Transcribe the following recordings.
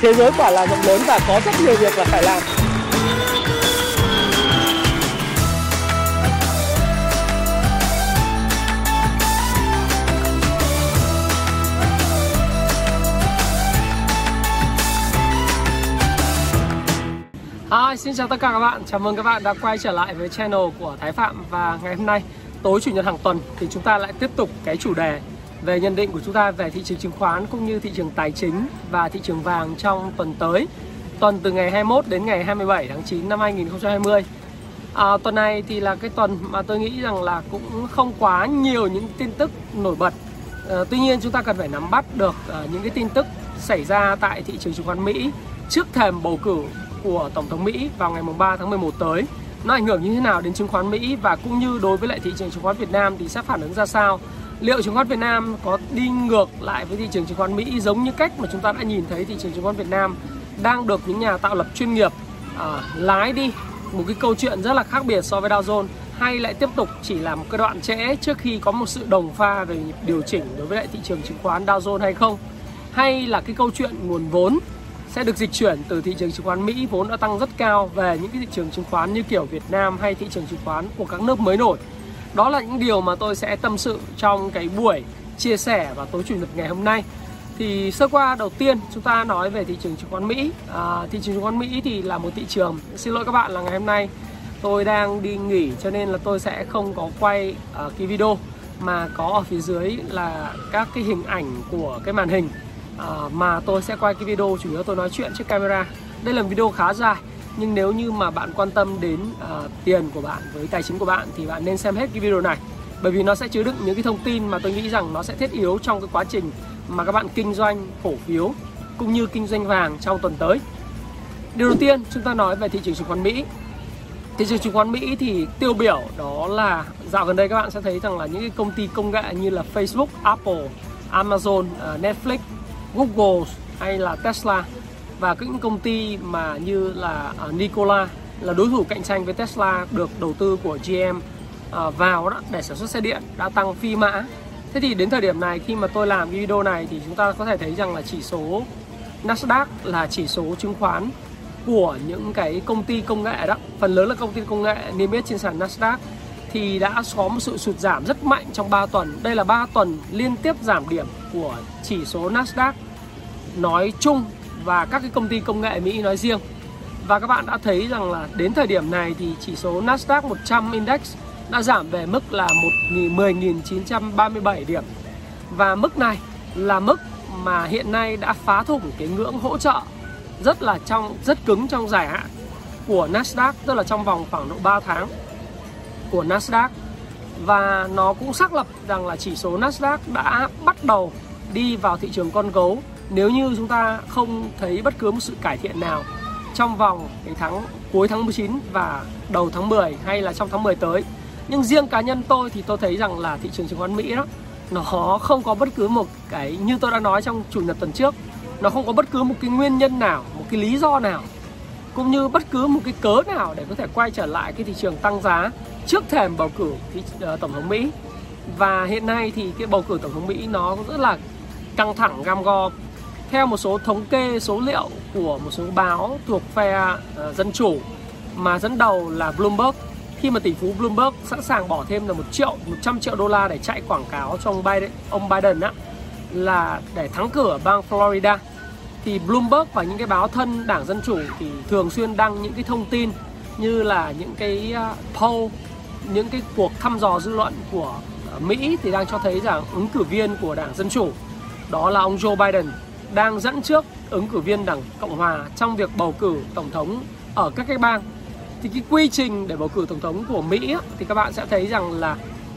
thế giới quả là rộng lớn và có rất nhiều việc là phải làm Hi, xin chào tất cả các bạn. Chào mừng các bạn đã quay trở lại với channel của Thái Phạm và ngày hôm nay tối chủ nhật hàng tuần thì chúng ta lại tiếp tục cái chủ đề về nhận định của chúng ta về thị trường chứng khoán cũng như thị trường tài chính và thị trường vàng trong tuần tới. Tuần từ ngày 21 đến ngày 27 tháng 9 năm 2020. À, tuần này thì là cái tuần mà tôi nghĩ rằng là cũng không quá nhiều những tin tức nổi bật. À, tuy nhiên chúng ta cần phải nắm bắt được à, những cái tin tức xảy ra tại thị trường chứng khoán Mỹ trước thềm bầu cử của Tổng thống Mỹ vào ngày 3 tháng 11 tới nó ảnh hưởng như thế nào đến chứng khoán Mỹ và cũng như đối với lại thị trường chứng khoán Việt Nam thì sẽ phản ứng ra sao liệu chứng khoán Việt Nam có đi ngược lại với thị trường chứng khoán Mỹ giống như cách mà chúng ta đã nhìn thấy thị trường chứng khoán Việt Nam đang được những nhà tạo lập chuyên nghiệp à, lái đi một cái câu chuyện rất là khác biệt so với Dow Jones hay lại tiếp tục chỉ là một cái đoạn trễ trước khi có một sự đồng pha về điều chỉnh đối với lại thị trường chứng khoán Dow Jones hay không hay là cái câu chuyện nguồn vốn sẽ được dịch chuyển từ thị trường chứng khoán Mỹ vốn đã tăng rất cao về những cái thị trường chứng khoán như kiểu Việt Nam hay thị trường chứng khoán của các nước mới nổi. Đó là những điều mà tôi sẽ tâm sự trong cái buổi chia sẻ vào tối chủ nhật ngày hôm nay. Thì sơ qua đầu tiên chúng ta nói về thị trường chứng khoán Mỹ. À, thị trường chứng khoán Mỹ thì là một thị trường. Xin lỗi các bạn là ngày hôm nay tôi đang đi nghỉ cho nên là tôi sẽ không có quay uh, cái video mà có ở phía dưới là các cái hình ảnh của cái màn hình uh, mà tôi sẽ quay cái video chủ yếu tôi nói chuyện trước camera đây là video khá dài nhưng nếu như mà bạn quan tâm đến uh, tiền của bạn với tài chính của bạn thì bạn nên xem hết cái video này. Bởi vì nó sẽ chứa đựng những cái thông tin mà tôi nghĩ rằng nó sẽ thiết yếu trong cái quá trình mà các bạn kinh doanh cổ phiếu cũng như kinh doanh vàng trong tuần tới. Điều đầu tiên chúng ta nói về thị trường chứng khoán Mỹ. Thị trường chứng khoán Mỹ thì tiêu biểu đó là dạo gần đây các bạn sẽ thấy rằng là những cái công ty công nghệ như là Facebook, Apple, Amazon, à, Netflix Google hay là Tesla và những công ty mà như là à, Nikola là đối thủ cạnh tranh với Tesla được đầu tư của GM à, vào đó để sản xuất xe điện đã tăng phi mã. Thế thì đến thời điểm này khi mà tôi làm cái video này thì chúng ta có thể thấy rằng là chỉ số Nasdaq là chỉ số chứng khoán của những cái công ty công nghệ đó, phần lớn là công ty công nghệ niêm yết trên sàn Nasdaq thì đã có một sự sụt giảm rất mạnh trong 3 tuần. Đây là 3 tuần liên tiếp giảm điểm của chỉ số Nasdaq nói chung và các cái công ty công nghệ Mỹ nói riêng. Và các bạn đã thấy rằng là đến thời điểm này thì chỉ số Nasdaq 100 Index đã giảm về mức là 10.937 điểm. Và mức này là mức mà hiện nay đã phá thủng cái ngưỡng hỗ trợ rất là trong, rất cứng trong dài hạn của Nasdaq, tức là trong vòng khoảng độ 3 tháng của Nasdaq và nó cũng xác lập rằng là chỉ số Nasdaq đã bắt đầu đi vào thị trường con gấu nếu như chúng ta không thấy bất cứ một sự cải thiện nào trong vòng cái tháng cuối tháng 19 và đầu tháng 10 hay là trong tháng 10 tới. Nhưng riêng cá nhân tôi thì tôi thấy rằng là thị trường chứng khoán Mỹ đó nó không có bất cứ một cái như tôi đã nói trong chủ nhật tuần trước, nó không có bất cứ một cái nguyên nhân nào, một cái lý do nào cũng như bất cứ một cái cớ nào để có thể quay trở lại cái thị trường tăng giá trước thềm bầu cử thì, uh, ờ, tổng thống Mỹ và hiện nay thì cái bầu cử tổng thống Mỹ nó rất là căng thẳng gam go theo một số thống kê số liệu của một số báo thuộc phe uh, dân chủ mà dẫn đầu là Bloomberg. Khi mà tỷ phú Bloomberg sẵn sàng bỏ thêm là một triệu 100 triệu đô la để chạy quảng cáo cho ông Biden ông Biden á là để thắng cử ở bang Florida thì Bloomberg và những cái báo thân đảng Dân Chủ thì thường xuyên đăng những cái thông tin như là những cái ờ, poll, những cái cuộc thăm dò dư luận của ờ, Mỹ thì đang cho thấy rằng ứng cử viên của đảng Dân Chủ đó là ông Joe Biden đang dẫn trước ứng cử viên đảng Cộng Hòa trong việc bầu cử tổng thống ở các cái bang thì cái quy trình để bầu cử tổng thống của Mỹ thì các bạn sẽ thấy rằng là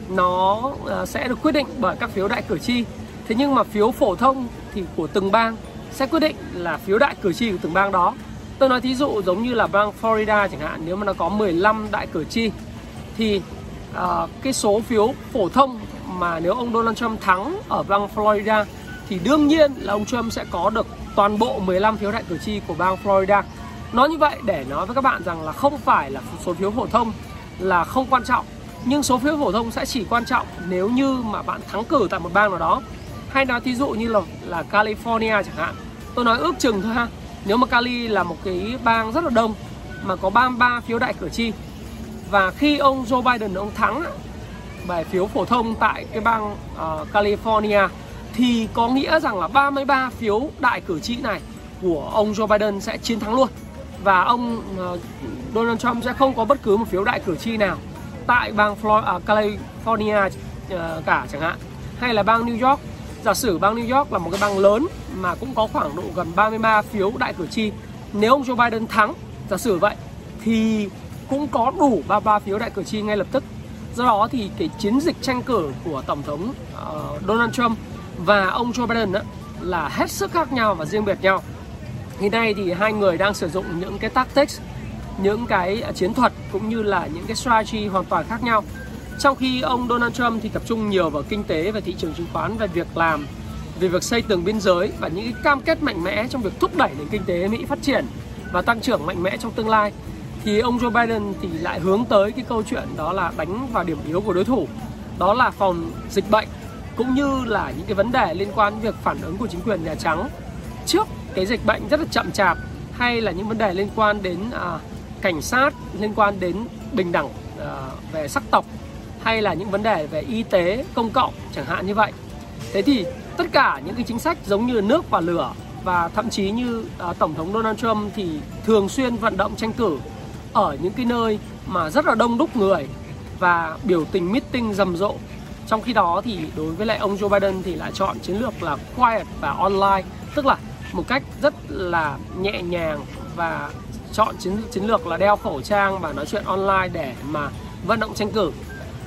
nó à, sẽ được quyết định bởi các phiếu đại cử tri thế nhưng mà phiếu phổ thông thì của từng bang sẽ quyết định là phiếu đại cử tri của từng bang đó. Tôi nói thí dụ giống như là bang Florida chẳng hạn, nếu mà nó có 15 đại cử tri thì uh, cái số phiếu phổ thông mà nếu ông Donald Trump thắng ở bang Florida thì đương nhiên là ông Trump sẽ có được toàn bộ 15 phiếu đại cử tri của bang Florida. Nói như vậy để nói với các bạn rằng là không phải là số phiếu phổ thông là không quan trọng nhưng số phiếu phổ thông sẽ chỉ quan trọng nếu như mà bạn thắng cử tại một bang nào đó. Hay nói thí dụ như là là California chẳng hạn. Tôi nói ước chừng thôi ha. Nếu mà Cali là một cái bang rất là đông mà có 33 phiếu đại cử tri và khi ông Joe Biden ông thắng bài phiếu phổ thông tại cái bang uh, California thì có nghĩa rằng là 33 phiếu đại cử tri này của ông Joe Biden sẽ chiến thắng luôn. Và ông ờ, Donald Trump sẽ không có bất cứ một phiếu đại cử tri nào tại bang Florida, à, California ờ, cả chẳng hạn. Hay là bang New York. Giả sử bang New York là một cái bang lớn mà cũng có khoảng độ gần 33 phiếu đại cử tri. Nếu ông Joe Biden thắng giả sử vậy thì cũng có đủ 33 phiếu đại cử tri ngay lập tức. Do đó thì cái chiến dịch tranh cử của tổng thống uh, Donald Trump và ông Joe Biden đó, là hết sức khác nhau và riêng biệt nhau. Hiện nay thì hai người đang sử dụng những cái tactics những cái à, chiến thuật cũng như là những cái strategy hoàn toàn khác nhau. Trong khi ông Donald Trump thì tập trung nhiều vào kinh tế và thị trường chứng khoán về việc làm về việc xây tường biên giới và những cái cam kết mạnh mẽ trong việc thúc đẩy nền kinh tế Mỹ phát triển và tăng trưởng mạnh mẽ trong tương lai. Thì ông Joe Biden thì lại hướng tới cái câu chuyện đó là đánh vào điểm yếu của đối thủ đó là phòng dịch bệnh cũng như là những cái vấn đề liên quan đến việc phản ứng của chính quyền Nhà Trắng. Trước cái dịch bệnh rất là chậm chạp hay là những vấn đề liên quan đến à, cảnh sát liên quan đến bình đẳng à, về sắc tộc hay là những vấn đề về y tế công cộng chẳng hạn như vậy. Thế thì tất cả những cái chính sách giống như nước và lửa và thậm chí như à, tổng thống Donald Trump thì thường xuyên vận động tranh cử ở những cái nơi mà rất là đông đúc người và biểu tình meeting rầm rộ trong khi đó thì đối với lại ông Joe Biden thì lại chọn chiến lược là quiet và online tức là một cách rất là nhẹ nhàng và chọn chiến chiến lược là đeo khẩu trang và nói chuyện online để mà vận động tranh cử.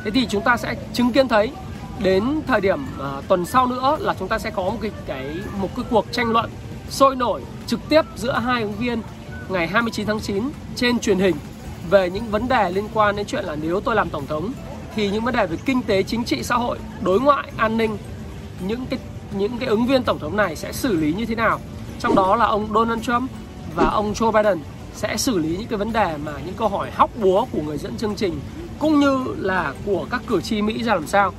Thế thì chúng ta sẽ chứng kiến thấy đến thời điểm uh, tuần sau nữa là chúng ta sẽ có một cái cái một cái cuộc tranh luận sôi nổi trực tiếp giữa hai ứng viên ngày 29 tháng 9 trên truyền hình về những vấn đề liên quan đến chuyện là nếu tôi làm tổng thống thì những vấn đề về kinh tế, chính trị, xã hội, đối ngoại, an ninh những cái những cái ứng viên tổng thống này sẽ xử lý như thế nào. Trong đó là ông Donald Trump và ông Joe Biden sẽ xử lý những cái vấn đề mà những câu hỏi hóc búa của người dẫn chương trình cũng như là của các cử tri Mỹ ra làm sao.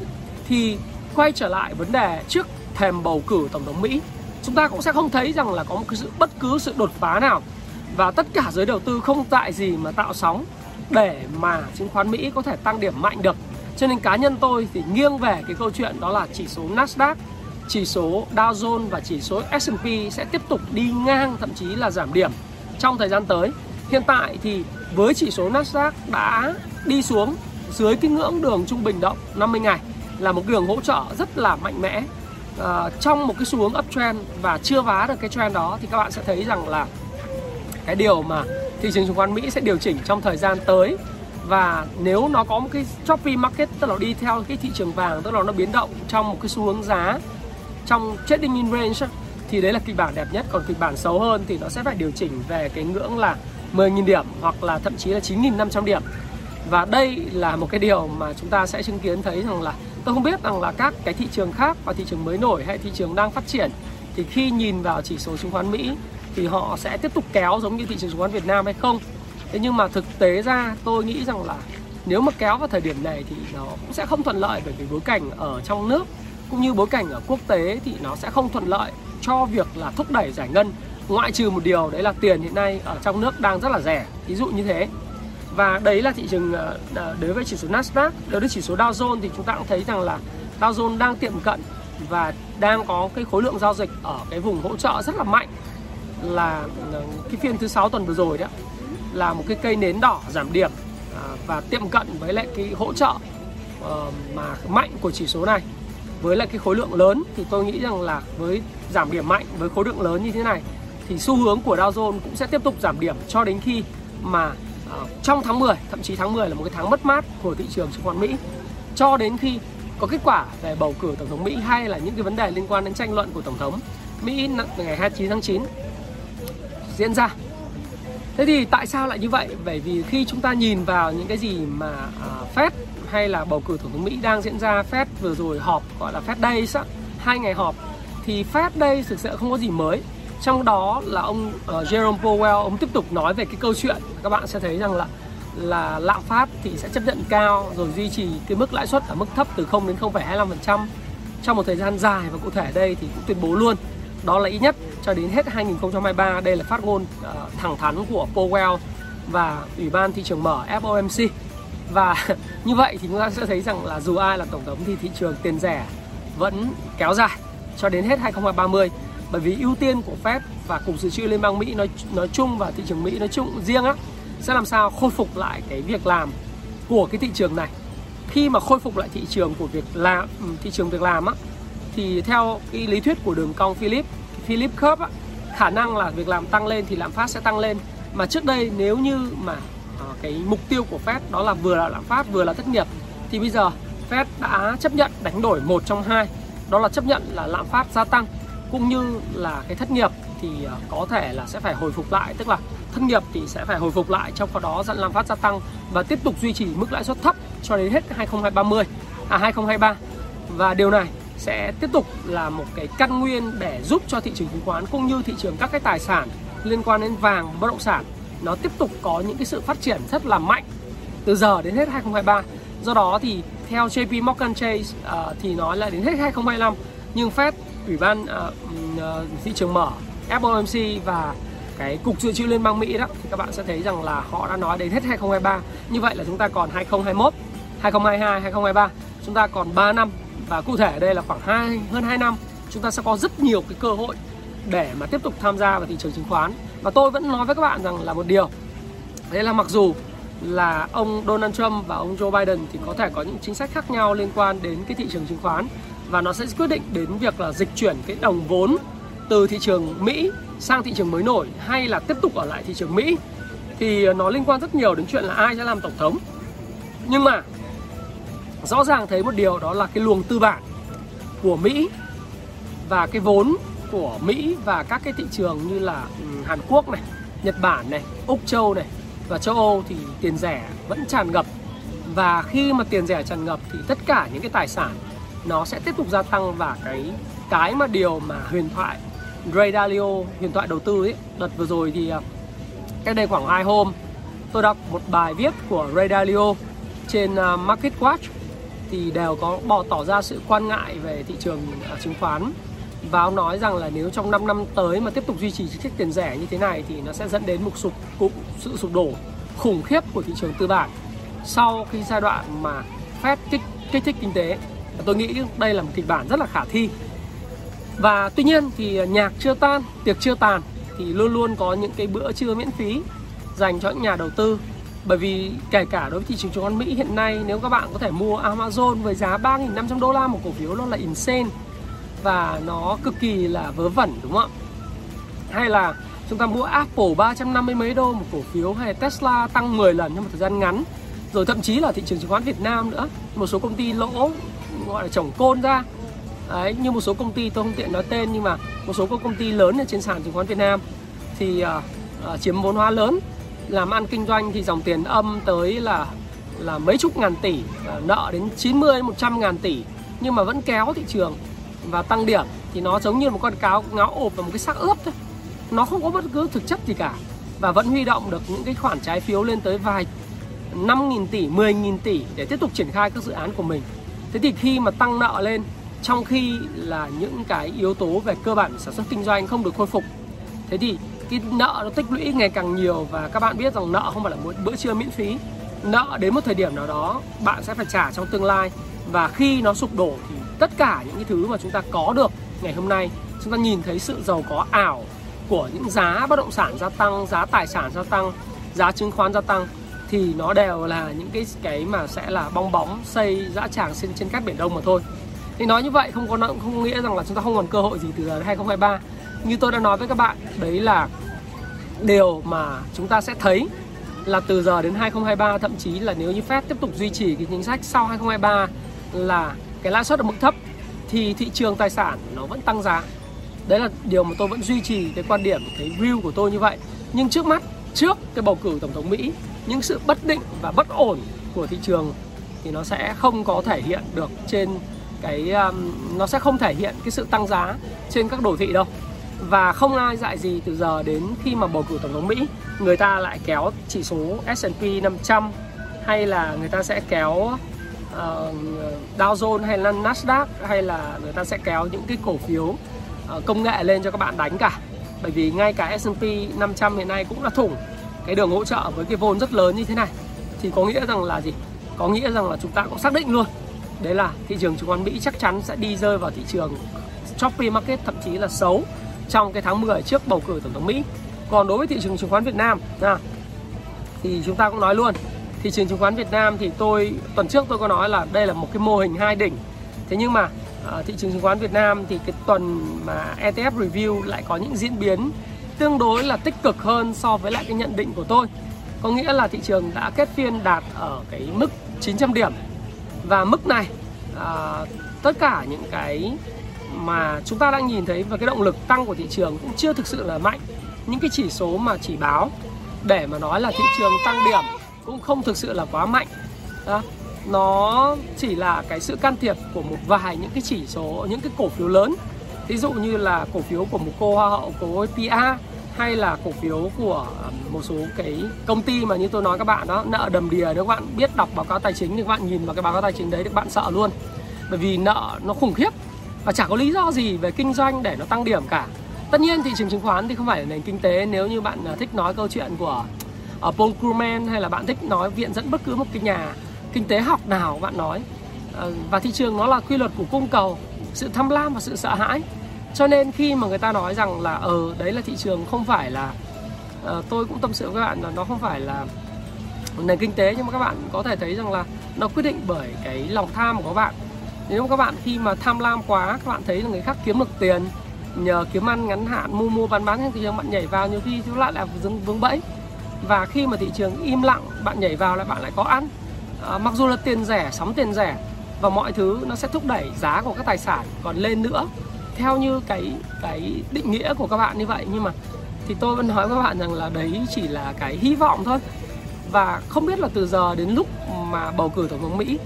Thì quay trở lại vấn đề trước thềm bầu cử tổng thống Mỹ, chúng ta cũng sẽ không thấy rằng là có một cái sự bất cứ sự đột phá nào và tất cả giới đầu tư không tại gì mà tạo sóng để mà chứng khoán Mỹ có thể tăng điểm mạnh được. Cho nên cá nhân tôi thì nghiêng về cái câu chuyện đó là chỉ số Nasdaq, chỉ số Dow Jones và chỉ số S&P sẽ tiếp tục đi ngang thậm chí là giảm điểm trong thời gian tới. Hiện tại thì với chỉ số Nasdaq đã đi xuống dưới cái ngưỡng đường trung bình động 50 ngày là một đường hỗ trợ rất là mạnh mẽ à, trong một cái xu hướng uptrend và chưa vá được cái trend đó thì các bạn sẽ thấy rằng là cái điều mà thị trường chứng khoán Mỹ sẽ điều chỉnh trong thời gian tới và nếu nó có một cái choppy market, tức là đi theo cái thị trường vàng, tức là nó biến động trong một cái xu hướng giá, trong trading in range thì đấy là kịch bản đẹp nhất. Còn kịch bản xấu hơn thì nó sẽ phải điều chỉnh về cái ngưỡng là 10.000 điểm hoặc là thậm chí là 9.500 điểm. Và đây là một cái điều mà chúng ta sẽ chứng kiến thấy rằng là tôi không biết rằng là các cái thị trường khác và thị trường mới nổi hay thị trường đang phát triển, thì khi nhìn vào chỉ số chứng khoán Mỹ thì họ sẽ tiếp tục kéo giống như thị trường chứng khoán Việt Nam hay không? Thế nhưng mà thực tế ra, tôi nghĩ rằng là nếu mà kéo vào thời điểm này thì nó cũng sẽ không thuận lợi bởi vì bối cảnh ở trong nước cũng như bối cảnh ở quốc tế thì nó sẽ không thuận lợi cho việc là thúc đẩy giải ngân. Ngoại trừ một điều, đấy là tiền hiện nay ở trong nước đang rất là rẻ, ví dụ như thế. Và đấy là thị trường ờ, đối với chỉ số Nasdaq, đối với chỉ số Dow Jones thì chúng ta cũng thấy rằng là Dow Jones đang tiệm cận và đang có cái khối lượng giao dịch ở cái vùng hỗ trợ rất là mạnh là ờ, cái phiên thứ sáu tuần vừa rồi đấy là một cái cây nến đỏ giảm điểm à, và tiệm cận với lại cái hỗ trợ ờ, mà mạnh của chỉ số này với lại cái khối lượng lớn thì tôi nghĩ rằng là với giảm điểm mạnh, với khối lượng lớn như thế này, thì xu hướng của Dow Jones cũng sẽ tiếp tục giảm điểm cho đến khi mà ờ, trong tháng 10 thậm chí tháng 10 là một cái tháng mất mát của thị trường chứng khoán Mỹ cho đến khi có kết quả về bầu cử tổng thống Mỹ hay là những cái vấn đề liên quan đến tranh luận của tổng thống Mỹ ngày 29 tháng 9 diễn ra. Thế thì tại sao lại như vậy? Bởi vì khi chúng ta nhìn vào những cái gì mà uh, Fed hay là bầu cử tổng thống Mỹ đang diễn ra, Fed vừa rồi họp gọi là Fed Days á, hai ngày họp thì Fed đây thực sự không có gì mới trong đó là ông uh, Jerome Powell ông tiếp tục nói về cái câu chuyện các bạn sẽ thấy rằng là là lạm phát thì sẽ chấp nhận cao rồi duy trì cái mức lãi suất ở mức thấp từ 0 đến 0,25% trong một thời gian dài và cụ thể đây thì cũng tuyên bố luôn đó là ít nhất cho đến hết 2023 đây là phát ngôn uh, thẳng thắn của Powell và Ủy ban thị trường mở FOMC và như vậy thì chúng ta sẽ thấy rằng là dù ai là tổng thống thì thị trường tiền rẻ vẫn kéo dài cho đến hết 2030 bởi vì ưu tiên của Fed và cục dự trữ liên bang Mỹ nói nói chung và thị trường Mỹ nói chung riêng á sẽ làm sao khôi phục lại cái việc làm của cái thị trường này. Khi mà khôi phục lại thị trường của việc làm ừ, thị trường việc làm á thì theo cái lý thuyết của đường cong Philip Philip Curve á, khả năng là việc làm tăng lên thì lạm phát sẽ tăng lên. Mà trước đây nếu như mà ờ, cái mục tiêu của Fed đó là vừa là lạm phát vừa là thất nghiệp thì bây giờ Fed đã chấp nhận đánh đổi một trong hai. Đó là chấp nhận là lạm phát gia tăng cũng như là cái thất nghiệp thì ờ, có thể là sẽ phải hồi phục lại. Tức là thất nghiệp thì sẽ phải hồi phục lại trong khi đó dẫn lạm phát gia tăng và tiếp tục duy trì mức lãi suất thấp cho đến hết 2030 à 2023 và điều này sẽ tiếp tục là một cái căn nguyên để giúp cho thị trường chứng khoán cũng như thị trường các cái tài sản liên quan đến vàng bất động sản nó tiếp tục có những cái sự phát triển rất là mạnh từ giờ đến hết 2023 do đó thì theo JP Morgan Chase uh, thì nói là đến hết 2025 nhưng Fed ủy ban uh, uh, thị trường mở FOMC và cái cục dự trữ liên bang Mỹ đó thì các bạn sẽ thấy rằng là họ đã nói đến hết 2023 như vậy là chúng ta còn 2021 2022 2023 chúng ta còn 3 năm và cụ thể ở đây là khoảng 2 hơn 2 năm, chúng ta sẽ có rất nhiều cái cơ hội để mà tiếp tục tham gia vào thị trường chứng khoán. Và tôi vẫn nói với các bạn rằng là một điều, đấy là mặc dù là ông Donald Trump và ông Joe Biden thì có thể có những chính sách khác nhau liên quan đến cái thị trường chứng khoán, và nó sẽ quyết định đến việc là dịch chuyển cái đồng vốn từ thị trường Mỹ sang thị trường mới nổi, hay là tiếp tục ở lại thị trường Mỹ. Thì nó liên quan rất nhiều đến chuyện là ai sẽ làm tổng thống. Nhưng mà rõ ràng thấy một điều đó là cái luồng tư bản của Mỹ và cái vốn của Mỹ và các cái thị trường như là ừ, Hàn Quốc này, Nhật Bản này, Úc Châu này và châu Âu thì tiền rẻ vẫn tràn ngập. Và khi mà tiền rẻ tràn ngập thì tất cả những cái tài sản nó sẽ tiếp tục gia tăng và cái cái mà điều mà huyền thoại Ray Dalio huyền thoại đầu tư ấy đợt vừa rồi thì à, cách đây khoảng hai hôm tôi đọc một bài viết của Ray Dalio trên à, Market Watch thì đều có bỏ tỏ ra sự quan ngại về thị trường à, chứng khoán. Và ông nói rằng là nếu trong 5 năm tới mà tiếp tục duy trì chính sách tiền rẻ như thế này thì nó sẽ dẫn đến một sụp cụ sự sụp đổ khủng khiếp của thị trường tư bản sau khi giai đoạn mà Fed kích kích thích kinh tế. Tôi nghĩ đây là một kịch bản rất là khả thi. Và tuy nhiên thì nhạc chưa tan, tiệc chưa tàn thì luôn luôn có những cái bữa trưa miễn phí dành cho những nhà đầu tư bởi vì kể cả đối với thị trường chứng khoán Mỹ hiện nay nếu các bạn có thể mua Amazon với giá 3.500 đô la một cổ phiếu nó là insane. Và nó cực kỳ là vớ vẩn đúng không ạ? Hay là chúng ta mua Apple 350 mấy đô một cổ phiếu hay Tesla tăng 10 lần trong một thời gian ngắn. Rồi thậm chí là thị trường chứng khoán Việt Nam nữa một số công ty lỗ gọi là chồng côn ra. Đấy, như một số công ty tôi không tiện nói tên nhưng mà một số các công ty lớn ở trên sàn chứng khoán Việt Nam thì uh, uh, chiếm vốn hóa lớn làm ăn kinh doanh thì dòng tiền âm tới là là mấy chục ngàn tỷ à, nợ đến 90 100 ngàn tỷ. Nhưng mà vẫn kéo thị trường và tăng điểm. Thì nó giống như một con cáo ngáo ộp và một cái xác ướp thôi. Nó không có bất cứ thực chất gì cả. Và vẫn huy động được những cái khoản trái phiếu lên tới vài 5.000 tỷ, 10.000 tỷ để tiếp tục triển khai các dự án của mình. Thế thì khi mà tăng nợ lên trong khi là những cái yếu tố về cơ bản sản xuất kinh doanh không được khôi phục thế thì cái nợ nó tích lũy ngày càng nhiều và các bạn biết rằng nợ không phải là một bữa trưa miễn phí. Nợ đến một thời điểm nào đó, bạn sẽ phải trả trong tương lai. Và khi nó sụp đổ thì tất cả những cái thứ mà chúng ta có được ngày hôm nay, chúng ta nhìn thấy sự giàu có ảo của những giá bất động sản gia tăng, giá tài sản gia tăng, giá chứng khoán gia tăng, thì nó đều là những cái cái mà sẽ là bong bóng xây dã tràng trên trên cát biển đông mà thôi. Thì nói như vậy không có không nghĩa rằng là chúng ta không còn cơ hội gì từ 2023 như tôi đã nói với các bạn đấy là điều mà chúng ta sẽ thấy là từ giờ đến 2023 thậm chí là nếu như Fed tiếp tục duy trì cái chính sách sau 2023 là cái lãi suất ở mức thấp thì thị trường tài sản nó vẫn tăng giá. Đấy là điều mà tôi vẫn duy trì cái quan điểm cái view của tôi như vậy. Nhưng trước mắt trước cái bầu cử tổng thống Mỹ những sự bất định và bất ổn của thị trường thì nó sẽ không có thể hiện được trên cái um, nó sẽ không thể hiện cái sự tăng giá trên các đồ thị đâu và không ai dạy gì từ giờ đến khi mà bầu cử tổng thống Mỹ. Người ta lại kéo chỉ số S&P 500 hay là người ta sẽ kéo uh, Dow Jones hay là Nasdaq hay là người ta sẽ kéo những cái cổ phiếu uh, công nghệ lên cho các bạn đánh cả. Bởi vì ngay cả S&P 500 hiện nay cũng đã thủng cái đường hỗ trợ với cái vốn rất lớn như thế này. Thì có nghĩa rằng là gì? Có nghĩa rằng là chúng ta cũng xác định luôn. Đấy là thị trường chứng khoán Mỹ chắc chắn sẽ đi rơi vào thị trường choppy market thậm chí là xấu trong cái tháng 10 trước bầu cử tổng thống Mỹ. Còn đối với thị trường chứng khoán Việt Nam à, thì chúng ta cũng nói luôn thị trường chứng khoán Việt Nam thì tôi tuần trước tôi có nói là đây là một cái mô hình hai đỉnh. Thế nhưng mà à, thị trường chứng khoán Việt Nam thì cái tuần mà ETF review lại có những diễn biến tương đối là tích cực hơn so với lại cái nhận định của tôi. Có nghĩa là thị trường đã kết phiên đạt ở cái mức 900 điểm. Và mức này à, tất cả những cái mà chúng ta đang nhìn thấy và cái động lực tăng của thị trường cũng chưa thực sự là mạnh. Những cái chỉ số mà chỉ báo để mà nói là thị trường tăng điểm cũng không thực sự là quá mạnh. Đó. nó chỉ là cái sự can thiệp của một vài những cái chỉ số, những cái cổ phiếu lớn. Ví dụ như là cổ phiếu của một cô hoa hậu của PA hay là cổ phiếu của um, một số cái công ty mà như tôi nói các bạn đó, nợ đầm đìa nếu các bạn biết đọc báo cáo tài chính thì các bạn nhìn vào cái báo cáo tài chính đấy thì các bạn sợ luôn. Bởi vì nợ nó khủng khiếp và chả có lý do gì về kinh doanh để nó tăng điểm cả. Tất nhiên thị trường chứng khoán thì không phải là nền kinh tế. Nếu như bạn à, thích nói câu chuyện của ở Paul Krugman hay là bạn thích nói viện dẫn bất cứ một cái nhà kinh tế học nào bạn nói ờ, và thị trường nó là quy luật của cung cầu sự tham lam và sự sợ hãi. Cho nên khi mà người ta nói rằng là ờ đấy là thị trường không phải là uh, tôi cũng tâm sự với các bạn là nó không phải là nền kinh tế nhưng mà các bạn có thể thấy rằng là nó quyết định bởi cái lòng tham của các bạn nếu các bạn khi mà tham lam quá các bạn thấy là người khác kiếm được tiền nhờ kiếm ăn ngắn hạn mua mua bán bán trên thị trường bạn nhảy vào nhiều khi chúng lại là vướng, vướng bẫy. Và khi mà thị trường im lặng bạn nhảy vào lại bạn lại có ăn. À, mặc dù là tiền rẻ sóng tiền rẻ và mọi thứ nó sẽ thúc đẩy giá của các tài sản còn lên nữa. Theo như cái cái định nghĩa của các bạn như vậy nhưng mà thì tôi vẫn nói với các bạn rằng là đấy chỉ là cái hy vọng thôi. Và không biết là từ giờ đến lúc mà bầu cử tổng thống Mỹ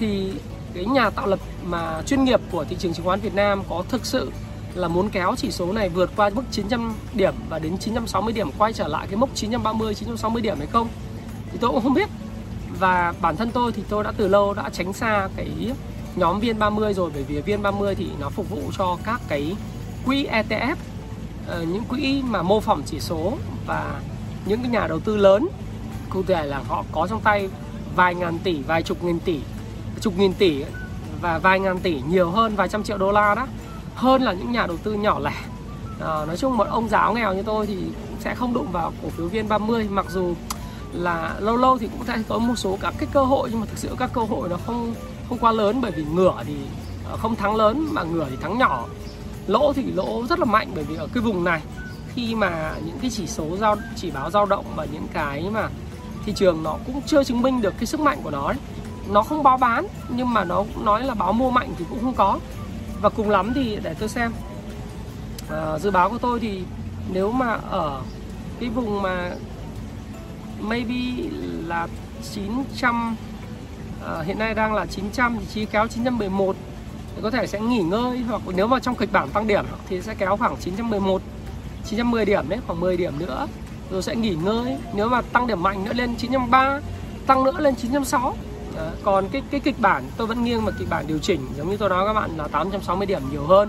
thì cái nhà tạo lập mà chuyên nghiệp của thị trường chứng khoán Việt Nam có thực sự là muốn kéo chỉ số này vượt qua mức 900 điểm và đến 960 điểm, quay trở lại cái mốc 930 960 điểm hay không thì tôi cũng không biết. Và bản thân tôi thì tôi đã từ lâu đã tránh xa cái nhóm viên 30 rồi, bởi vì viên 30 thì nó phục vụ cho các cái quỹ ETF ờ, những quỹ mà mô phỏng chỉ số và những cái nhà đầu tư lớn. Cụ thể là họ có trong tay vài ngàn tỷ, vài chục nghìn tỷ chục nghìn tỷ và vài ngàn tỷ nhiều hơn vài trăm triệu đô la đó. Hơn là những nhà đầu tư nhỏ lẻ. À, nói chung một ông giáo nghèo như tôi thì sẽ không đụng vào cổ phiếu viên 30 mặc dù là lâu lâu thì cũng sẽ có một số các cái cơ hội nhưng mà thực sự các cơ hội nó không không quá lớn bởi vì ngửa thì à, không thắng lớn mà ngửa thì thắng nhỏ. Lỗ thì lỗ rất là mạnh bởi vì ở cái vùng này khi mà những cái chỉ số giao chỉ báo dao động và những cái mà thị trường nó cũng chưa chứng minh được cái sức mạnh của nó đấy nó không báo bán nhưng mà nó nói là báo mua mạnh thì cũng không có. Và cùng lắm thì để tôi xem. À, dự báo của tôi thì nếu mà ở cái vùng mà maybe là 900 à, hiện nay đang là 900 thì chỉ kéo 911 thì có thể sẽ nghỉ ngơi hoặc nếu mà trong kịch bản tăng điểm thì sẽ kéo khoảng 911 910 điểm đấy khoảng 10 điểm nữa. Rồi sẽ nghỉ ngơi. Nếu mà tăng điểm mạnh nữa lên 903 tăng nữa lên 906 đó. còn cái cái kịch bản tôi vẫn nghiêng vào kịch bản điều chỉnh. Giống như tôi nói các bạn là 860 điểm nhiều hơn.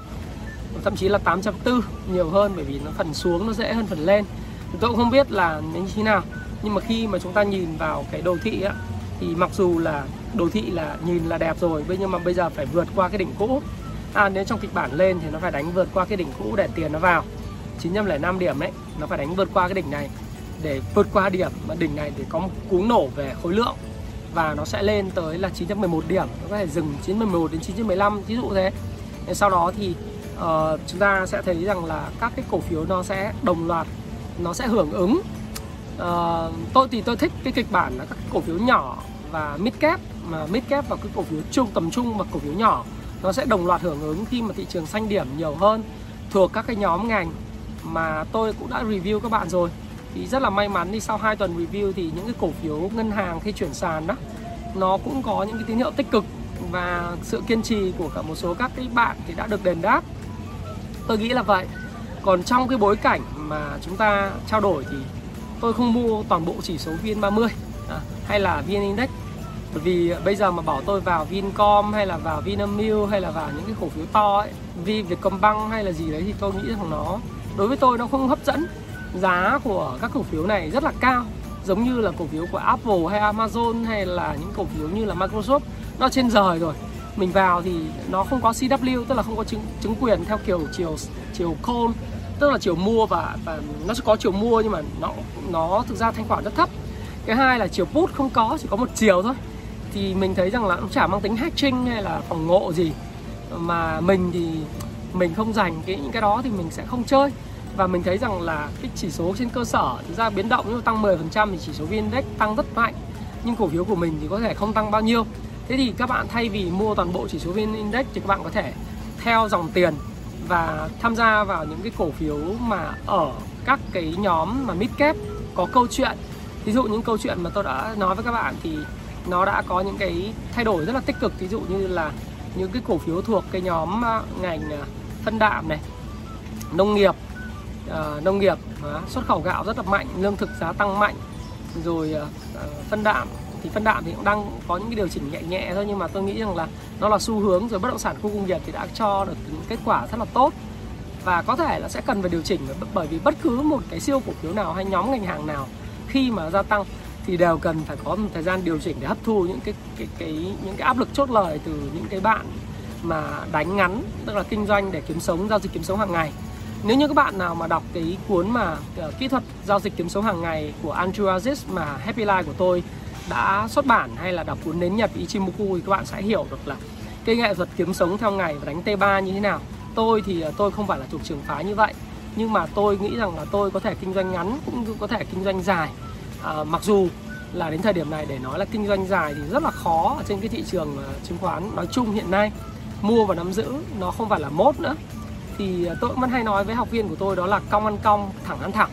Thậm chí là 840 nhiều hơn bởi vì nó phần xuống nó dễ hơn phần lên. Thì tôi cũng không biết là như thế nào. Nhưng mà khi mà chúng ta nhìn vào cái đồ thị á, thì mặc dù là đồ thị là nhìn là đẹp rồi nhưng mà bây giờ phải vượt qua cái đỉnh cũ. À nếu trong kịch bản lên thì nó phải đánh vượt qua cái đỉnh cũ để tiền nó vào. 905 điểm ấy nó phải đánh vượt qua cái đỉnh này. Để vượt qua điểm mà đỉnh này để có một cú nổ về khối lượng và nó sẽ lên tới là 911 điểm. Nó có thể dừng 911 đến 915 ví dụ thế. Nên sau đó thì uh, chúng ta sẽ thấy rằng là các cái cổ phiếu nó sẽ đồng loạt nó sẽ hưởng ứng. Uh, tôi thì tôi thích cái kịch bản là các cổ phiếu nhỏ và mid cap mà mid cap và cái cổ phiếu trung tầm trung và cổ phiếu nhỏ nó sẽ đồng loạt hưởng ứng khi mà thị trường xanh điểm nhiều hơn. Thuộc các cái nhóm ngành mà tôi cũng đã review các bạn rồi thì rất là may mắn thì sau 2 tuần review thì những cái cổ phiếu ngân hàng khi chuyển sàn đó nó cũng có những cái tín hiệu tích cực và sự kiên trì của cả một số các cái bạn thì đã được đền đáp. Tôi nghĩ là vậy. Còn trong cái bối cảnh mà chúng ta trao đổi thì tôi không mua toàn bộ chỉ số VN30 à, hay là VN Index. Bởi vì bây giờ mà bảo tôi vào Vincom hay là vào Vinamilk hay là vào những cái cổ phiếu to ấy, vì Vietcombank hay là gì đấy thì tôi nghĩ rằng nó đối với tôi nó không hấp dẫn giá của các cổ phiếu này rất là cao, giống như là cổ phiếu của Apple hay Amazon hay là những cổ phiếu như là Microsoft. Nó trên rời rồi. Mình vào thì nó không có CW tức là không có chứng chứng quyền theo kiểu chiều chiều call, tức là chiều mua và và nó sẽ có chiều mua nhưng mà nó nó thực ra thanh khoản rất thấp. Cái hai là chiều put không có, chỉ có một chiều thôi. Thì mình thấy rằng là cũng chả mang tính hatching hay là phòng ngộ gì. Mà mình thì mình không dành cái những cái đó thì mình sẽ không chơi và mình thấy rằng là cái chỉ số trên cơ sở thực ra biến động nhưng tăng 10% thì chỉ số VN Index tăng rất mạnh. Nhưng cổ phiếu của mình thì có thể không tăng bao nhiêu. Thế thì các bạn thay vì mua toàn bộ chỉ số VN Index thì các bạn có thể theo dòng tiền và tham gia vào những cái cổ phiếu mà ở các cái nhóm mà mid cap có câu chuyện. Ví dụ những câu chuyện mà tôi đã nói với các bạn thì nó đã có những cái thay đổi rất là tích cực. Ví dụ như là những cái cổ phiếu thuộc cái nhóm à, ngành à, phân đạm này, nông nghiệp uh, nông nghiệp uh, xuất khẩu gạo rất là mạnh lương thực giá tăng mạnh. Rồi uh, phân đạm thì phân đạm thì cũng đang có những cái điều chỉnh nhẹ nhẹ thôi nhưng mà tôi nghĩ rằng là nó là xu hướng rồi bất động sản khu công nghiệp thì đã cho được những kết quả rất là tốt. Và có thể là sẽ cần phải điều chỉnh bởi vì bất cứ một cái siêu cổ phiếu nào hay nhóm ngành hàng nào khi mà gia tăng thì đều cần phải có một thời gian điều chỉnh để hấp thu những cái cái cái những cái áp lực chốt lời từ những cái bạn mà đánh ngắn tức là kinh doanh để kiếm sống giao dịch kiếm sống hàng ngày nếu như các bạn nào mà đọc cái cuốn mà uh, kỹ thuật giao dịch kiếm sống hàng ngày của Andrew Aziz mà Happy Life của tôi đã xuất bản hay là đọc cuốn nến nhật Ichimoku thì các bạn sẽ hiểu được là cái nghệ thuật kiếm sống theo ngày và đánh T3 như thế nào. Tôi thì ờ, tôi không phải là thuộc trường phái như vậy nhưng mà tôi nghĩ rằng là tôi có thể kinh doanh ngắn cũng có thể kinh doanh dài. À, mặc dù là đến thời điểm này để nói là kinh doanh dài thì rất là khó ở trên cái thị trường chứng khoán nói chung hiện nay. Mua và nắm giữ nó không phải là mốt nữa thì à, tôi cũng vẫn hay nói với học viên của tôi đó là cong ăn cong, thẳng ăn thẳng.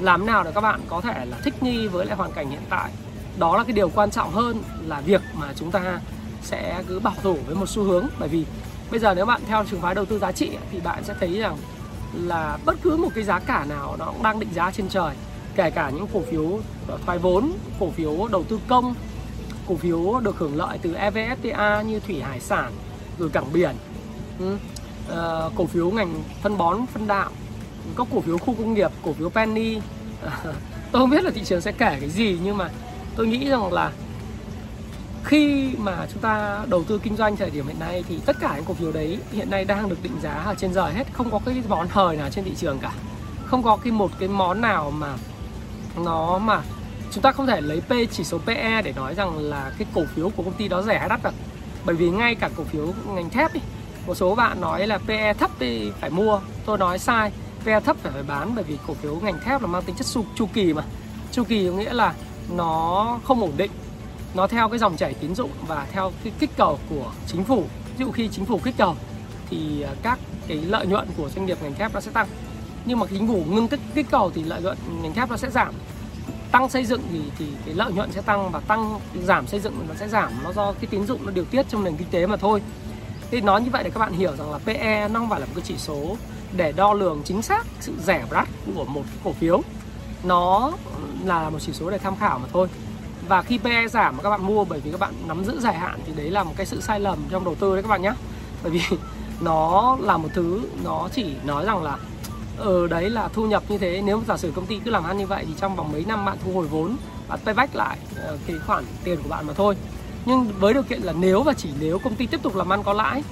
Làm nào để các bạn có thể là thích nghi với lại hoàn cảnh hiện tại. Đó là cái điều quan trọng hơn là việc mà chúng ta sẽ cứ bảo thủ với một xu hướng. Bởi vì bây giờ nếu bạn theo trường phái đầu tư giá trị thì bạn sẽ thấy rằng là bất cứ một cái giá cả nào nó cũng đang định giá trên trời. Kể cả những cổ phiếu ờ, thoái vốn, cổ phiếu đầu tư công, cổ phiếu được hưởng lợi từ evfta như thủy hải sản, rồi cảng biển uh, cổ phiếu ngành phân bón phân đạm có cổ phiếu khu công nghiệp cổ phiếu penny. Uh, tôi không biết là thị trường sẽ kể cái gì nhưng mà tôi nghĩ rằng là khi mà chúng ta đầu tư kinh doanh thời điểm hiện nay thì tất cả những cổ phiếu đấy hiện nay đang được định giá ở trên giờ hết. Không có cái món hời nào trên thị trường cả. Không có cái một cái món nào mà nó mà chúng ta không thể lấy P chỉ số PE để nói rằng là cái cổ phiếu của công ty đó rẻ hay đắt được bởi vì ngay cả cổ phiếu ngành thép đi một số bạn nói là PE thấp thì phải mua. Tôi nói sai. PE thấp phải phải bán bởi vì cổ phiếu ngành thép là mang tính chất chu, chu kỳ mà. Chu kỳ có nghĩa là nó không ổn định. Nó theo cái dòng chảy tín dụng và theo cái kích cầu của chính phủ. Ví dụ khi chính phủ kích cầu thì à, các cái lợi nhuận của doanh nghiệp ngành thép nó sẽ tăng. Nhưng mà chính phủ ngưng kích kích cầu thì lợi nhuận ngành thép nó sẽ giảm. Tăng xây dựng thì thì cái lợi nhuận sẽ tăng và tăng giảm xây dựng nó sẽ giảm. Nó do cái tín dụng nó điều tiết trong nền kinh tế mà thôi thì nói như vậy để các bạn hiểu rằng là PE nó không phải là một cái chỉ số để đo lường chính xác sự rẻ và của một cái cổ phiếu. Nó là một chỉ số để tham khảo mà thôi. Và khi PE giảm mà các bạn mua bởi vì các bạn nắm giữ dài hạn thì đấy là một cái sự sai lầm trong đầu tư đấy các bạn nhé bởi vì nó là một thứ nó chỉ nói rằng là ở ờ, đấy là thu nhập như thế nếu giả sử công ty cứ làm ăn như vậy thì trong vòng mấy năm bạn thu hồi vốn bạn payback lại ờ, cái khoản tiền của bạn mà thôi nhưng với điều kiện là nếu và chỉ nếu công ty tiếp tục làm ăn có lãi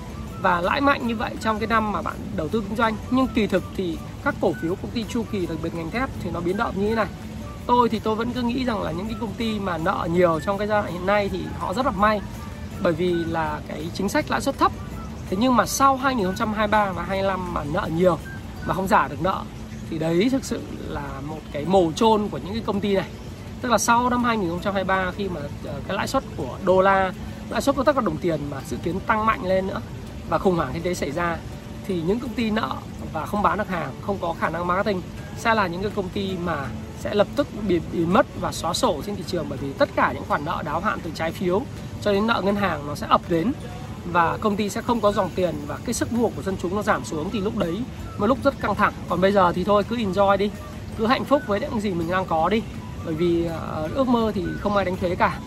và lãi mạnh như vậy trong cái năm mà bạn đầu tư kinh doanh, nhưng kỳ thực thì các cổ phiếu công ty chu kỳ, đặc biệt ngành thép thì nó biến động như thế này. Tôi thì tôi vẫn cứ nghĩ rằng là những cái công ty mà nợ nhiều trong cái giai đoạn hiện nay thì họ rất là may, bởi vì là cái chính sách lãi suất thấp. Thế nhưng mà sau 2023 và 25 mà nợ nhiều mà không giả được nợ, thì đấy thực sự là một cái mồ chôn của những cái công ty này tức là sau năm 2023 khi mà ờ, cái lãi suất của đô la lãi suất của tất cả đồng tiền mà dự kiến tăng mạnh lên nữa và khủng hoảng kinh tế xảy ra thì những công ty nợ và không bán được hàng không có khả năng marketing sẽ là những cái công ty mà sẽ lập tức bị, bị mất và xóa sổ trên thị trường bởi vì tất cả những khoản nợ đáo hạn từ trái phiếu cho đến nợ ngân hàng nó sẽ ập đến và công ty sẽ không có dòng tiền và cái sức mua của dân chúng nó giảm xuống thì lúc đấy một lúc rất căng thẳng. Còn bây giờ thì thôi cứ enjoy đi cứ hạnh phúc với những gì mình đang có đi bởi vì uh, ước mơ thì không ai đánh thuế cả.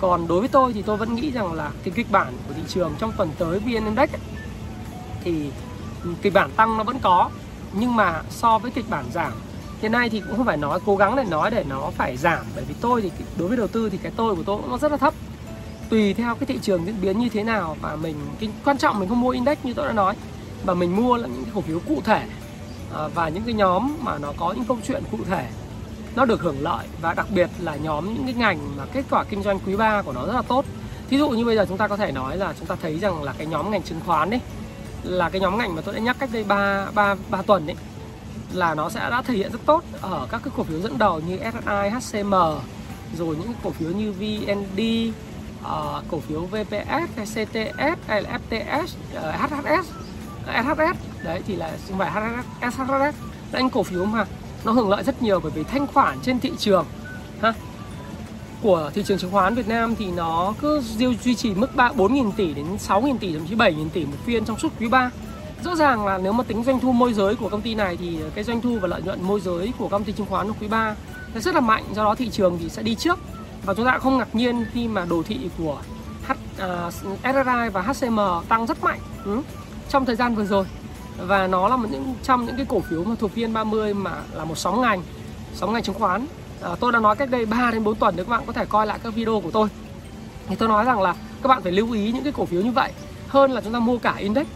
Còn đối với tôi thì tôi vẫn nghĩ rằng là cái kịch bản của thị trường trong tuần tới vn index ấy, thì kịch bản tăng nó vẫn có nhưng mà so với kịch bản giảm. Hiện nay thì cũng không phải nói cố gắng để nói để nó phải giảm. Bởi vì tôi thì đối với đầu tư thì cái tôi của tôi nó rất là thấp. Tùy theo cái thị trường diễn biến như thế nào và mình cái quan trọng mình không mua index như tôi đã nói mà mình mua là những cái cổ phiếu cụ thể à, và những cái nhóm mà nó có những câu chuyện cụ thể nó được hưởng lợi và đặc biệt là nhóm những cái ngành mà kết quả kinh doanh quý 3 của nó rất là tốt. Thí dụ như bây giờ chúng ta có thể nói là chúng ta thấy rằng là cái nhóm ngành chứng khoán đấy là cái nhóm ngành mà tôi đã nhắc cách đây 3, 3, 3 tuần đấy là nó sẽ đã thể hiện rất tốt ở các cái cổ phiếu dẫn đầu như SSI, HCM rồi những cổ phiếu như VND, uh, ờ, cổ phiếu VPS hay CTS hay là FTS, uh, ờ, HHS, SHS đấy thì là không phải HHS, SHS là những cổ phiếu mà nó hưởng lợi rất nhiều bởi vì thanh khoản trên thị trường ha. Của thị trường chứng khoán Việt Nam thì nó cứ duy trì mức 3 4.000 tỷ đến 6.000 tỷ thậm chí 7.000 tỷ một phiên trong suốt quý 3 rõ ràng là nếu mà tính doanh thu môi giới của công ty này thì cái doanh thu và lợi nhuận môi giới của công ty chứng khoán trong quý 3 nó rất là mạnh do đó thị trường thì sẽ đi trước. Và chúng ta không ngạc nhiên khi mà đồ thị của H, à, uh, SRI và HCM tăng rất mạnh ừ, trong thời gian vừa rồi và nó là một những trong những cái cổ phiếu mà thuộc VN30 mà là một sóng ngành sóng ngành chứng khoán. À, tôi đã nói cách đây 3 đến 4 tuần nếu các bạn có thể coi lại các video của tôi thì tôi nói rằng là các bạn phải lưu ý những cái cổ phiếu như vậy. Hơn là chúng ta mua cả index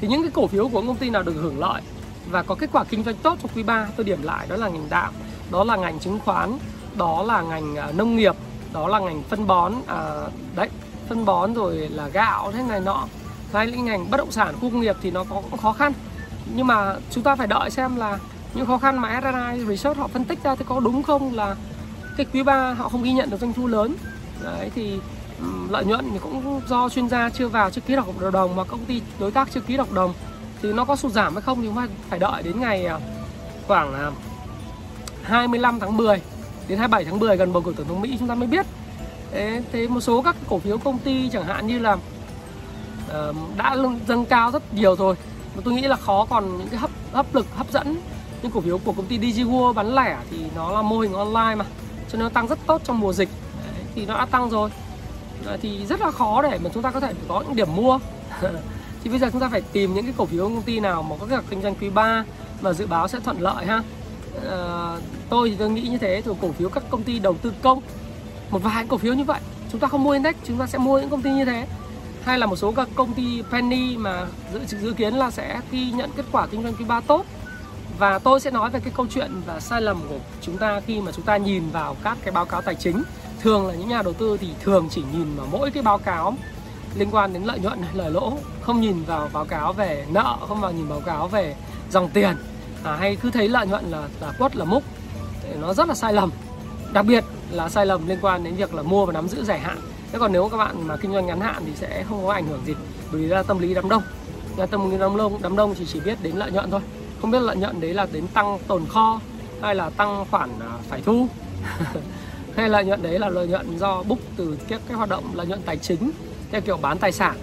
thì những cái cổ phiếu của công ty nào được hưởng lợi và có kết quả kinh doanh tốt trong quý 3 tôi điểm lại đó là ngành đạm đó là ngành chứng khoán đó là ngành à, nông nghiệp đó là ngành phân bón à, đấy phân bón rồi là gạo thế này nọ hay lĩnh ngành bất động sản khu công nghiệp thì nó có khó khăn. Nhưng mà chúng ta phải đợi xem là những khó khăn mà SRI Research họ phân tích ra thì có đúng không là cái quý 3 họ không ghi nhận được doanh thu lớn. Đấy thì lợi nhuận thì cũng do chuyên gia chưa vào chưa ký hợp đồng mà công ty đối tác chưa ký hợp đồng. Thì nó có sụt giảm hay không thì chúng ta phải đợi đến ngày à, khoảng à, 25 tháng 10 đến 27 tháng 10 gần bầu cử tổng thống Mỹ chúng ta mới biết. Thế, thế một số các cổ phiếu công ty chẳng hạn như là đã dâng cao rất nhiều rồi. Mà tôi nghĩ là khó còn những cái hấp hấp lực hấp dẫn. Những cổ phiếu của công ty DigiWorld bán lẻ thì nó là mô hình online mà cho nên nó tăng rất tốt trong mùa dịch. Đấy, thì nó đã tăng rồi. Đấy, thì rất là khó để mà chúng ta có thể có những điểm mua. Thì bây giờ chúng ta phải tìm những cái cổ phiếu công ty nào mà có cái kinh doanh quý 3 mà dự báo sẽ thuận lợi ha. À, tôi thì tôi nghĩ như thế từ cổ phiếu các công ty đầu tư công một vài cổ phiếu như vậy chúng ta không mua index chúng ta sẽ mua những công ty như thế hay là một số các công ty penny mà dự dự kiến là sẽ ghi nhận kết quả kinh doanh quý 3 tốt. Và tôi sẽ nói về cái câu chuyện và sai lầm của chúng ta khi mà chúng ta nhìn vào các cái báo cáo tài chính. Thường là những nhà đầu tư thì thường chỉ nhìn vào mỗi cái báo cáo liên quan đến lợi nhuận lời lỗ không nhìn vào báo cáo về nợ không vào nhìn báo cáo về dòng tiền. À, hay cứ thấy lợi nhuận là là quất là múc. Thì nó rất là sai lầm. Đặc biệt là sai lầm liên quan đến việc là mua và nắm giữ dài hạn thế còn nếu các bạn mà kinh doanh ngắn hạn thì sẽ không có ảnh hưởng gì bởi vì là tâm lý đám đông. Là tâm lý đám đông đám đông thì chỉ biết đến lợi nhuận thôi. Không biết lợi nhuận đấy là đến tăng tồn kho hay là tăng khoản à, phải thu. Hay lợi nhuận đấy là lợi nhuận do book từ các cái hoạt động lợi nhuận tài chính theo kiểu bán tài sản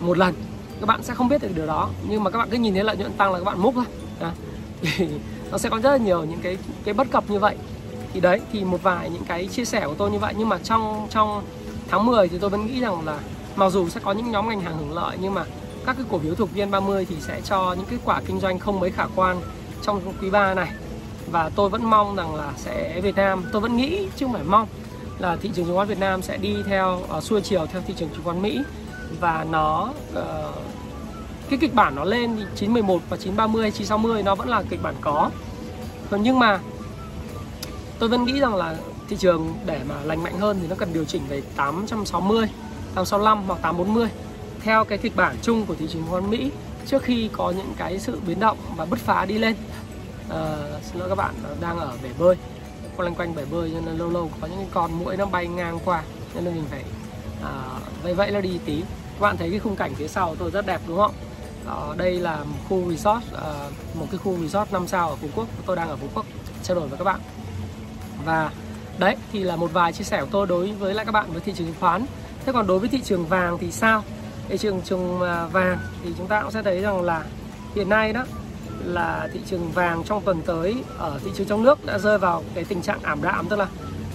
một lần. Các bạn sẽ không biết được điều đó nhưng mà các bạn cứ nhìn thấy lợi nhuận tăng là các bạn múc thôi. À, thì nó sẽ có rất là nhiều những cái cái bất cập như vậy. Thì đấy thì một vài những cái chia sẻ của tôi như vậy. Nhưng mà trong trong tháng 10 thì tôi vẫn nghĩ rằng là mặc dù sẽ có những nhóm ngành hàng hưởng lợi nhưng mà các cái cổ phiếu thuộc VN30 thì sẽ cho những kết quả kinh doanh không mấy khả quan trong quý 3 này. Và tôi vẫn mong rằng là sẽ Việt Nam tôi vẫn nghĩ chứ không phải mong là thị trường chứng khoán Việt Nam sẽ đi theo uh, xuôi chiều theo thị trường chứng khoán Mỹ. Và nó uh, cái kịch bản nó lên 911 và 930 960 nó vẫn là kịch bản có. Còn nhưng mà tôi vẫn nghĩ rằng là thị trường để mà lành mạnh hơn thì nó cần điều chỉnh về 860 865 hoặc 840 theo cái kịch bản chung của thị trường chứng khoán Mỹ trước khi có những cái sự biến động và bứt phá đi lên. À, xin lỗi các bạn đang ở bể bơi quanh quanh quanh bể bơi nên nên lâu lâu có những con mũi nó bay ngang qua nên là mình phải ờ, à, vậy vậy nó đi tí. Các bạn thấy cái khung cảnh phía sau tôi rất đẹp đúng không? À, đây là một khu resort à, một cái khu resort 5 sao ở Phú Quốc tôi đang ở Phú Quốc trao đổi với các bạn. Và đấy thì là một vài chia sẻ của tôi đối với lại các bạn với thị trường chứng khoán. Thế còn đối với thị trường vàng thì sao? Thị trường trường à, vàng thì chúng ta cũng sẽ thấy rằng là hiện nay đó là thị trường vàng trong tuần tới ở thị trường trong nước đã rơi vào cái tình trạng ảm đạm. Tức là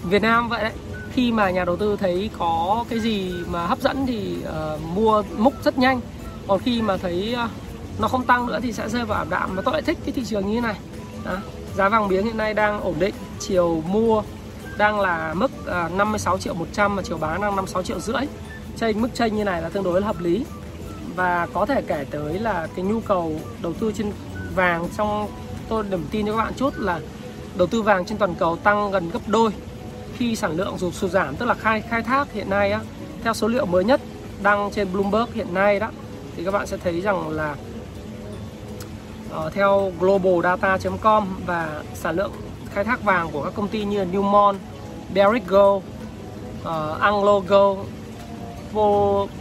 Việt Nam vậy đấy khi mà nhà đầu tư thấy có cái gì mà hấp dẫn thì uh, mua múc rất nhanh. Còn khi mà thấy uh, nó không tăng nữa thì sẽ rơi vào ảm đạm. Mà tôi lại thích cái thị trường như thế này. Đó. giá vàng miếng hiện nay đang ổn định chiều mua đang là mức à, 56 triệu 100 và chiều bán đang 56 triệu rưỡi. Chênh mức chênh như này là tương đối là hợp lý. Và có thể kể tới là cái nhu cầu đầu tư trên vàng trong tôi điểm tin cho các bạn chút là đầu tư vàng trên toàn cầu tăng gần gấp đôi khi sản lượng dù sụt giảm tức là khai khai thác hiện nay á. Theo số liệu mới nhất đăng trên Bloomberg hiện nay đó thì các bạn sẽ thấy rằng là uh, theo globaldata.com và sản lượng khai thác vàng của các công ty như Newmont, Barrick Gold, uh, Anglo Gold,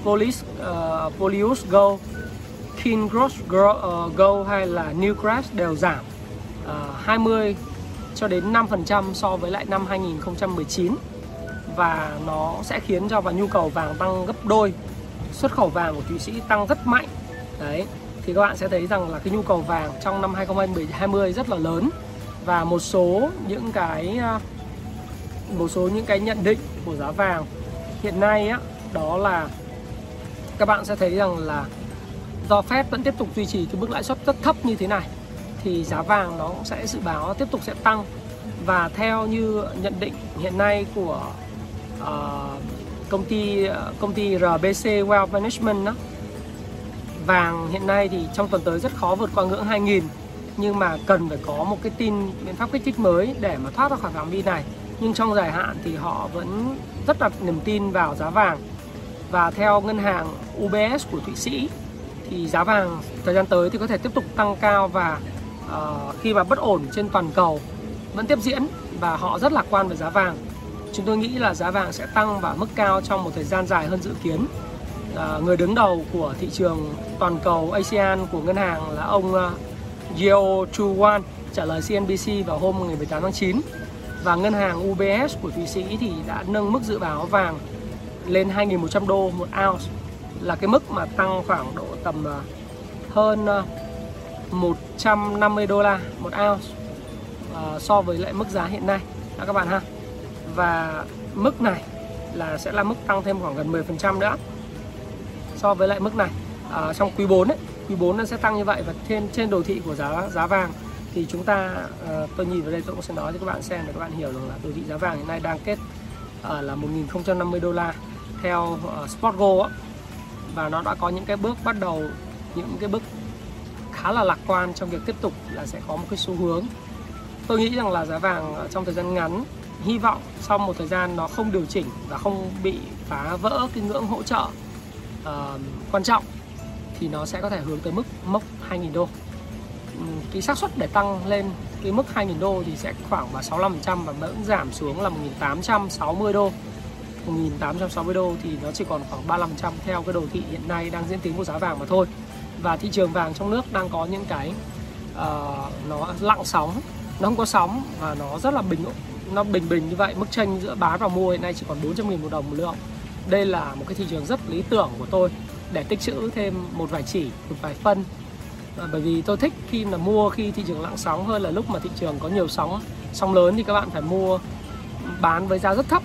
Polis, uh, Polius Gold, Kinross ờ, Gold hay là Newcrest đều giảm uh, 20 cho đến 5% so với lại năm 2019 và nó sẽ khiến cho và nhu cầu vàng tăng gấp đôi xuất khẩu vàng của Thụy Sĩ tăng rất mạnh. Đấy thì các bạn sẽ thấy rằng là cái nhu cầu vàng trong năm 2020 rất là lớn và một số những cái à, một số những cái nhận định của giá vàng. Hiện nay á đó là các bạn sẽ thấy rằng là do Fed vẫn tiếp tục duy trì cái mức lãi suất rất thấp như thế này thì giá vàng nó sẽ dự báo tiếp tục sẽ tăng. Và theo như nhận định hiện nay của uh, công ty à, công ty RBC Wealth Management đó, vàng hiện nay thì trong tuần tới rất khó vượt qua ngưỡng 2000 nhưng mà cần phải có một cái tin biện pháp kích thích mới để mà thoát ra khỏi phạm vi này. Nhưng trong dài hạn thì họ vẫn rất đặt niềm tin vào giá vàng. Và theo ngân hàng UBS của Thụy Sĩ thì giá vàng thời gian tới thì có thể tiếp tục tăng cao và uh, khi mà bất ổn trên toàn cầu vẫn tiếp diễn và họ rất lạc quan về giá vàng. Chúng tôi nghĩ là giá vàng sẽ tăng và mức cao trong một thời gian dài hơn dự kiến. Uh, người đứng đầu của thị trường toàn cầu ASEAN của ngân hàng là ông uh, Yeo Chu Wan trả lời CNBC vào hôm 18 tháng 9 và ngân hàng UBS của Thụy Sĩ thì đã nâng mức dự báo vàng lên 2.100 đô một ounce là cái mức mà tăng khoảng độ tầm à, hơn à, 150 đô la một ounce à, so với lại mức giá hiện nay. Đó các bạn ha. Và mức này là sẽ là mức tăng thêm khoảng gần 10% nữa so với lại mức này à, trong quý 4 ấy quý 4 nó sẽ tăng như vậy và trên trên đồ thị của giá giá vàng. Thì chúng ta uh, tôi nhìn vào đây tôi cũng sẽ nói cho các bạn xem để các bạn hiểu rằng là đồ thị giá vàng hiện nay đang kết uh, là 1.050 đô la theo ờ, uh, Spotgo á. Và nó đã có những cái bước bắt đầu những cái bước khá là lạc quan trong việc tiếp tục là sẽ có một cái xu hướng. Tôi nghĩ rằng là giá vàng trong thời gian ngắn hy vọng sau một thời gian nó không điều chỉnh và không bị phá vỡ cái ngưỡng hỗ trợ uh, quan trọng thì nó sẽ có thể hướng tới mức mốc 2.000 đô. Ừ, cái xác suất để tăng lên cái mức 2.000 đô thì sẽ khoảng vào 65% và vẫn giảm xuống là 1.860 đô. 1.860 đô thì nó chỉ còn khoảng 35% theo cái đồ thị hiện nay đang diễn tiến của giá vàng mà thôi. Và thị trường vàng trong nước đang có những cái uh, nó lặng sóng nó không có sóng và nó rất là bình nó bình bình như vậy. Mức tranh giữa bán và mua hiện nay chỉ còn 400.000 một đồng một lượng. Đây là một cái thị trường rất lý tưởng của tôi để tích trữ thêm một vài chỉ một vài phân. À, bởi vì tôi thích khi là mua khi thị trường lặng sóng hơn là lúc mà thị trường có nhiều sóng sóng lớn thì các bạn phải mua bán với giá rất thấp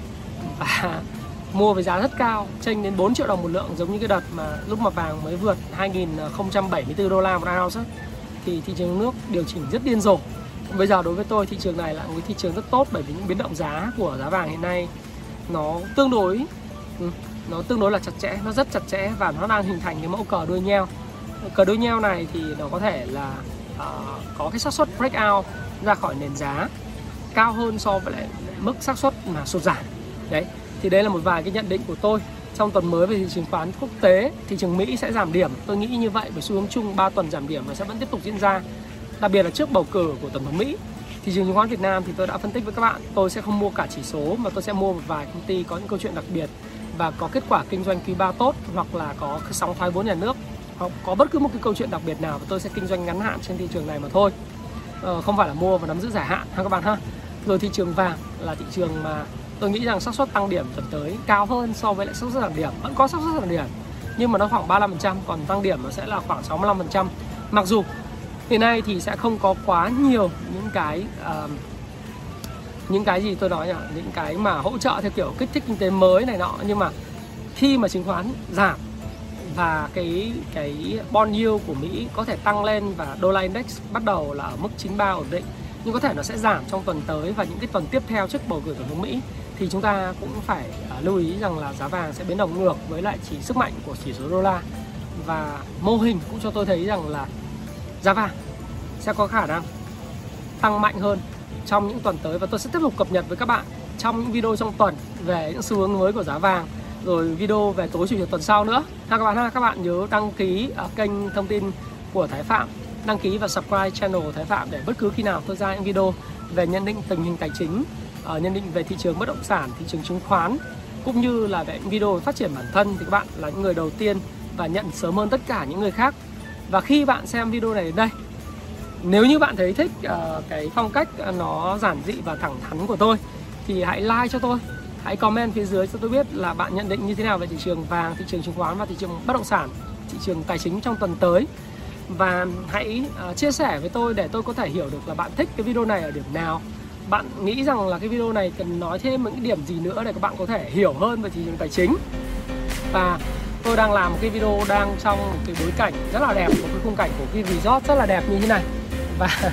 và mua với giá rất cao tranh đến 4 triệu đồng một lượng giống như cái đợt mà lúc mà vàng mới vượt 2074 đô la một ounce thì thị trường nước điều chỉnh rất điên rồ. Bây giờ đối với tôi thị trường này là một thị trường rất tốt bởi vì những biến động giá của giá vàng hiện nay nó tương đối ừ, nó tương đối là chặt chẽ nó rất chặt chẽ và nó đang hình thành cái mẫu cờ đuôi nheo. Cờ đuôi nheo này thì nó có thể là uh, có cái xác suất break out ra khỏi nền giá cao hơn so với lại mức xác suất mà sụt giảm. Đấy thì đây là một vài cái nhận định của tôi. Trong tuần mới về thị trường khoán quốc tế thị trường Mỹ sẽ giảm điểm. Tôi nghĩ như vậy với xu hướng chung 3 tuần giảm điểm và sẽ vẫn tiếp tục diễn ra. Đặc biệt là trước bầu cử của tổng thống Mỹ thị trường chứng khoán Việt Nam thì tôi đã phân tích với các bạn tôi sẽ không mua cả chỉ số mà tôi sẽ mua một vài công ty có những câu chuyện đặc biệt và có kết quả kinh doanh quý 3 tốt hoặc là có sóng thoái vốn nhà nước. Hoặc có bất cứ một cái câu chuyện đặc biệt nào và tôi sẽ kinh doanh ngắn hạn trên thị trường này mà thôi. Ờ, không phải là mua và nắm giữ dài hạn ha các bạn ha. Rồi thị trường vàng là thị trường mà tôi nghĩ rằng xác suất tăng điểm tuần tới cao hơn so với lại xác suất giảm điểm. Vẫn có xác suất giảm điểm nhưng mà nó khoảng 35% còn tăng điểm nó sẽ là khoảng 65% mặc dù hiện nay thì sẽ không có quá nhiều những cái uh, những cái gì tôi nói nhỉ? Những cái mà hỗ trợ theo kiểu kích thích kinh tế mới này nọ. Nhưng mà khi mà chứng khoán giảm và cái cái bond yield của Mỹ có thể tăng lên và đô la index bắt đầu là ở mức 93 ổn định, nhưng có thể nó sẽ giảm trong tuần tới và những cái tuần tiếp theo trước bầu cử tổng thống Mỹ, thì chúng ta cũng phải à, lưu ý rằng là giá vàng sẽ biến động ngược với lại chỉ sức mạnh của chỉ số đô la. Và mô hình cũng cho tôi thấy rằng là giá vàng sẽ có khả năng tăng mạnh hơn trong những tuần tới. Và tôi sẽ tiếp tục cập nhật với các bạn trong những video trong tuần về những xu hướng mới của giá vàng, rồi video về tối chủ nhật tuần sau nữa. Ha các bạn ha, các bạn nhớ đăng ký ở kênh thông tin của Thái Phạm, đăng ký và subscribe channel của Thái Phạm để bất cứ khi nào tôi ra những video về nhận định tình hình tài chính ờ, nhận định về thị trường bất động sản, thị trường chứng khoán, cũng như là về những video về phát triển bản thân, thì các bạn là những người đầu tiên và nhận sớm hơn tất cả những người khác. Và khi bạn xem video này đến đây nếu như bạn thấy thích uh, cái phong cách ờ, nó giản dị và thẳng thắn của tôi thì hãy like cho tôi hãy comment phía dưới cho tôi biết là bạn nhận định như thế nào về thị trường vàng thị trường chứng khoán và thị trường bất động sản thị trường tài chính trong tuần tới. Và hãy uh, chia sẻ với tôi để tôi có thể hiểu được là bạn thích cái video này ở điểm nào. Bạn nghĩ rằng là cái video này cần nói thêm những điểm gì nữa để các bạn có thể hiểu hơn về thị trường tài chính. Và tôi đang làm một cái video đang trong một cái bối cảnh rất là đẹp một cái khung cảnh của cái resort rất là đẹp như thế này và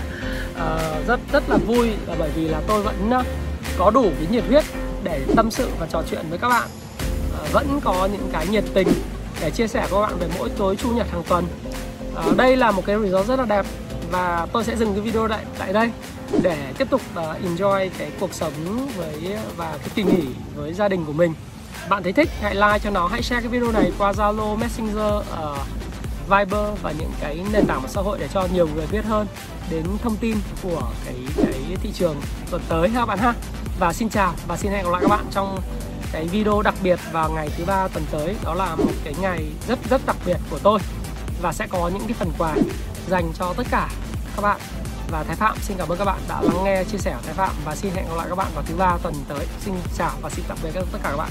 uh, rất rất là vui là bởi vì là tôi vẫn có đủ cái nhiệt huyết để tâm sự và trò chuyện với các bạn. Uh, vẫn có những cái nhiệt tình để chia sẻ với các bạn về mỗi tối chủ nhật hàng tuần. Uh, đây là một cái resort rất là đẹp và tôi sẽ dừng cái video tại tại đây để tiếp tục uh, enjoy cái cuộc sống với và cái kỳ nghỉ với gia đình của mình. Bạn thấy thích hãy like cho nó hãy share cái video này qua Zalo Messenger uh, Viber và những cái nền tảng mạng xã hội để cho nhiều người biết hơn đến thông tin của cái cái thị trường tuần tới ha các bạn ha. Và xin chào và xin hẹn gặp lại các bạn trong cái video đặc biệt vào ngày thứ ba tuần tới. Đó là một cái ngày rất rất đặc biệt của tôi và sẽ có những cái phần quà dành cho tất cả các bạn. Và Thái Phạm, xin cảm ơn các bạn đã lắng nghe, chia sẻ của Thái Phạm và xin hẹn gặp lại các bạn vào thứ ba tuần tới. Xin chào và xin tạm biệt tất cả các bạn.